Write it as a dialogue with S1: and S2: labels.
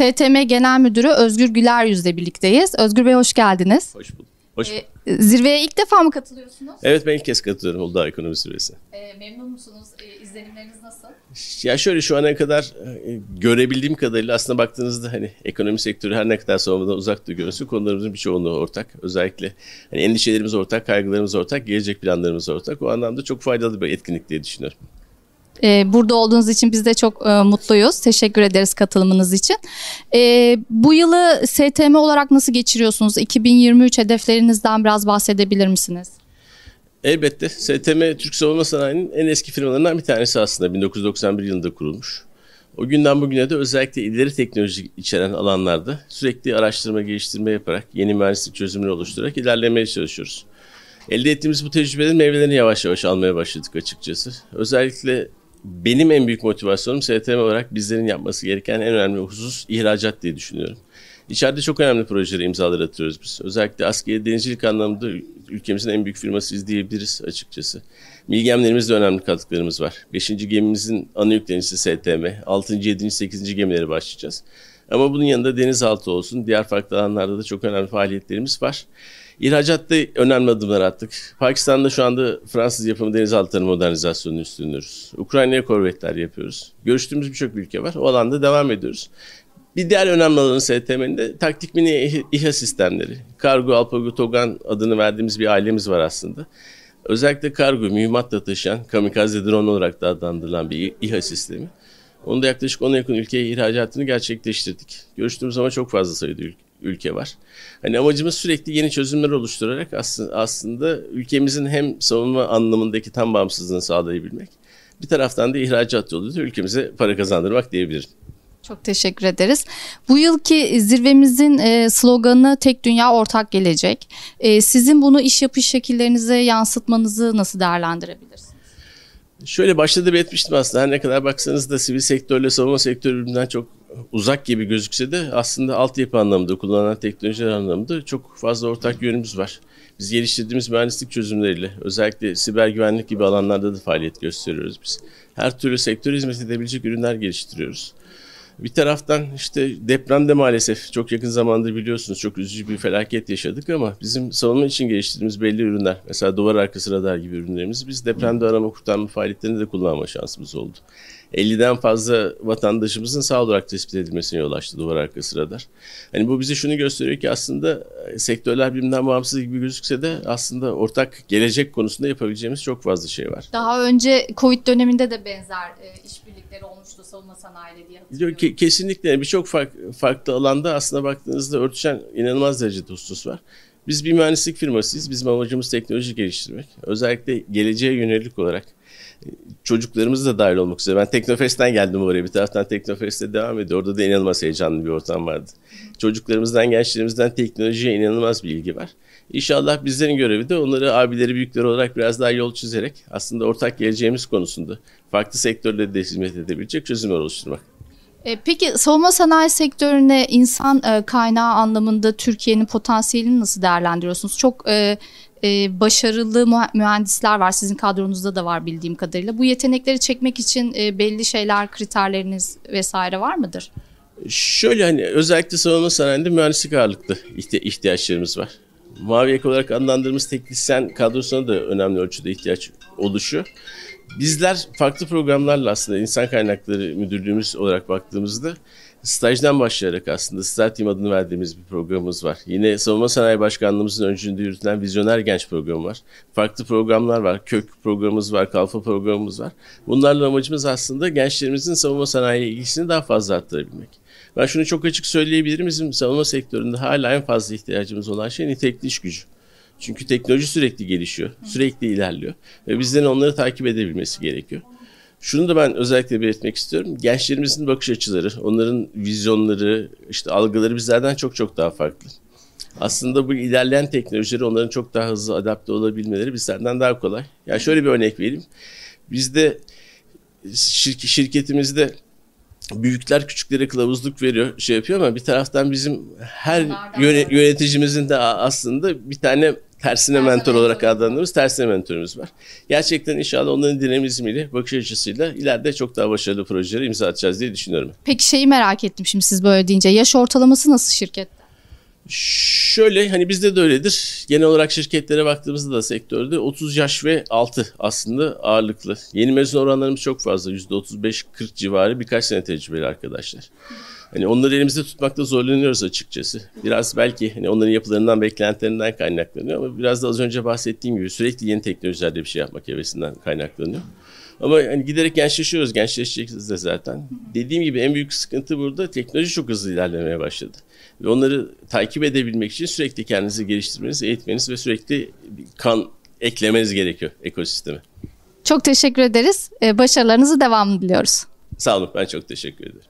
S1: STM Genel Müdürü Özgür Güler Yüz'le birlikteyiz. Özgür Bey hoş geldiniz.
S2: Hoş bulduk. Hoş bulduk.
S1: Ee, zirveye ilk defa mı katılıyorsunuz?
S2: Evet ben ilk kez katılıyorum Uludağ Ekonomi Zirvesi.
S1: Ee, memnun musunuz? Ee, izlenimleriniz nasıl?
S2: Ya şöyle şu ana kadar e, görebildiğim kadarıyla aslında baktığınızda hani ekonomi sektörü her ne kadar savunmadan uzak da görünsün konularımızın birçoğunluğu ortak. Özellikle hani endişelerimiz ortak, kaygılarımız ortak, gelecek planlarımız ortak. O anlamda çok faydalı bir etkinlik diye düşünüyorum.
S1: Ee, burada olduğunuz için biz de çok e, mutluyuz. Teşekkür ederiz katılımınız için. Ee, bu yılı STM olarak nasıl geçiriyorsunuz? 2023 hedeflerinizden biraz bahsedebilir misiniz?
S2: Elbette STM Türk Savunma Sanayi'nin en eski firmalarından bir tanesi aslında 1991 yılında kurulmuş. O günden bugüne de özellikle ileri teknoloji içeren alanlarda sürekli araştırma geliştirme yaparak yeni mühendislik çözümleri oluşturarak ilerlemeye çalışıyoruz. Elde ettiğimiz bu tecrübelerin meyvelerini yavaş yavaş almaya başladık açıkçası. Özellikle benim en büyük motivasyonum STM olarak bizlerin yapması gereken en önemli husus ihracat diye düşünüyorum. İçeride çok önemli projeleri imzalar atıyoruz biz. Özellikle askeri denizcilik anlamında ülkemizin en büyük firmasıyız diyebiliriz açıkçası. Milgemlerimizde önemli katkılarımız var. Beşinci gemimizin ana yüklenicisi STM, 6. 7. 8. gemileri başlayacağız. Ama bunun yanında denizaltı olsun, diğer farklı alanlarda da çok önemli faaliyetlerimiz var. İhracatta önemli adımlar attık. Pakistan'da şu anda Fransız yapımı denizaltıları modernizasyonunu üstleniyoruz. Ukrayna'ya korvetler yapıyoruz. Görüştüğümüz birçok ülke var. O alanda devam ediyoruz. Bir diğer önemli alanı STM'nin de taktik mini İHA sistemleri. Kargo, Alpago, Togan adını verdiğimiz bir ailemiz var aslında. Özellikle kargo, mühimmatla taşıyan kamikaze drone olarak da adlandırılan bir İHA sistemi. Onu da yaklaşık 10'a yakın ülkeye ihracatını gerçekleştirdik. Görüştüğümüz zaman çok fazla sayıda ülke ülke var. Hani amacımız sürekli yeni çözümler oluşturarak aslında, aslında ülkemizin hem savunma anlamındaki tam bağımsızlığını sağlayabilmek, bir taraftan da ihracat yoluyla ülkemize para kazandırmak diyebilirim.
S1: Çok teşekkür ederiz. Bu yılki zirvemizin e, sloganı Tek Dünya Ortak Gelecek. E, sizin bunu iş yapış şekillerinize yansıtmanızı nasıl değerlendirebilirsiniz?
S2: Şöyle başta da belirtmiştim aslında her ne kadar baksanız da sivil sektörle savunma sektörü birbirinden çok uzak gibi gözükse de aslında altyapı anlamında, kullanılan teknolojiler anlamında çok fazla ortak yönümüz var. Biz geliştirdiğimiz mühendislik çözümleriyle özellikle siber güvenlik gibi alanlarda da faaliyet gösteriyoruz biz. Her türlü sektöre hizmet edebilecek ürünler geliştiriyoruz. Bir taraftan işte depremde maalesef çok yakın zamanda biliyorsunuz çok üzücü bir felaket yaşadık ama bizim savunma için geliştirdiğimiz belli ürünler mesela duvar arkası radar gibi ürünlerimizi biz depremde arama kurtarma faaliyetlerinde de kullanma şansımız oldu. 50'den fazla vatandaşımızın sağ olarak tespit edilmesine yol açtı duvar arkası radar. Hani bu bize şunu gösteriyor ki aslında e, sektörler birbirinden bağımsız gibi gözükse de aslında ortak gelecek konusunda yapabileceğimiz çok fazla şey var.
S1: Daha önce Covid döneminde de benzer e, işbirlikleri olmuştu savunma sanayiyle diye hatırlıyorum.
S2: Ke- kesinlikle birçok fark, farklı alanda aslında baktığınızda örtüşen inanılmaz derecede husus var. Biz bir mühendislik firmasıyız. Bizim amacımız teknoloji geliştirmek. Özellikle geleceğe yönelik olarak çocuklarımız da dahil olmak üzere. Ben Teknofest'ten geldim oraya. Bir taraftan Teknofest'te devam ediyor. Orada da inanılmaz heyecanlı bir ortam vardı. Çocuklarımızdan, gençlerimizden teknolojiye inanılmaz bir ilgi var. İnşallah bizlerin görevi de onları abileri, büyükleri olarak biraz daha yol çizerek aslında ortak geleceğimiz konusunda farklı sektörlerde de hizmet edebilecek çözümler oluşturmak.
S1: E, peki savunma sanayi sektörüne insan e, kaynağı anlamında Türkiye'nin potansiyelini nasıl değerlendiriyorsunuz? Çok e, başarılı mühendisler var. Sizin kadronuzda da var bildiğim kadarıyla. Bu yetenekleri çekmek için belli şeyler, kriterleriniz vesaire var mıdır?
S2: Şöyle hani özellikle savunma sanayinde mühendislik ağırlıklı ihtiyaçlarımız var. Mavi ek olarak adlandırdığımız teknisyen kadrosuna da önemli ölçüde ihtiyaç oluşuyor. Bizler farklı programlarla aslında insan kaynakları müdürlüğümüz olarak baktığımızda stajdan başlayarak aslında Star Team adını verdiğimiz bir programımız var. Yine Savunma Sanayi Başkanlığımızın öncülüğünde yürütülen Vizyoner Genç programı var. Farklı programlar var. Kök programımız var, Kalfa programımız var. Bunlarla amacımız aslında gençlerimizin savunma sanayi ilgisini daha fazla arttırabilmek. Ben şunu çok açık söyleyebilirim. Bizim savunma sektöründe hala en fazla ihtiyacımız olan şey nitelikli iş gücü. Çünkü teknoloji sürekli gelişiyor, sürekli ilerliyor ve bizlerin onları takip edebilmesi gerekiyor. Şunu da ben özellikle belirtmek istiyorum. Gençlerimizin bakış açıları, onların vizyonları, işte algıları bizlerden çok çok daha farklı. Aslında bu ilerleyen teknolojileri onların çok daha hızlı adapte olabilmeleri bizlerden daha kolay. Yani şöyle bir örnek vereyim. Bizde şirk şirketimizde büyükler küçüklere kılavuzluk veriyor, şey yapıyor ama bir taraftan bizim her yöneticimizin de aslında bir tane tersine mentor olarak adlandırdığımız tersine mentorumuz var. Gerçekten inşallah onların dinamizmiyle, bakış açısıyla ileride çok daha başarılı projeleri imza atacağız diye düşünüyorum.
S1: Peki şeyi merak ettim şimdi siz böyle deyince. Yaş ortalaması nasıl şirkette?
S2: Şöyle hani bizde de öyledir. Genel olarak şirketlere baktığımızda da sektörde 30 yaş ve altı aslında ağırlıklı. Yeni mezun oranlarımız çok fazla. %35-40 civarı birkaç sene tecrübeli arkadaşlar. Hani onları elimizde tutmakta zorlanıyoruz açıkçası. Biraz belki hani onların yapılarından, beklentilerinden kaynaklanıyor ama biraz da az önce bahsettiğim gibi sürekli yeni teknolojilerde bir şey yapmak hevesinden kaynaklanıyor. Ama hani giderek gençleşiyoruz, gençleşeceğiz de zaten. Dediğim gibi en büyük sıkıntı burada teknoloji çok hızlı ilerlemeye başladı. Ve onları takip edebilmek için sürekli kendinizi geliştirmeniz, eğitmeniz ve sürekli kan eklemeniz gerekiyor ekosisteme.
S1: Çok teşekkür ederiz. Başarılarınızı devamlı diliyoruz.
S2: Sağ olun, ben çok teşekkür ederim.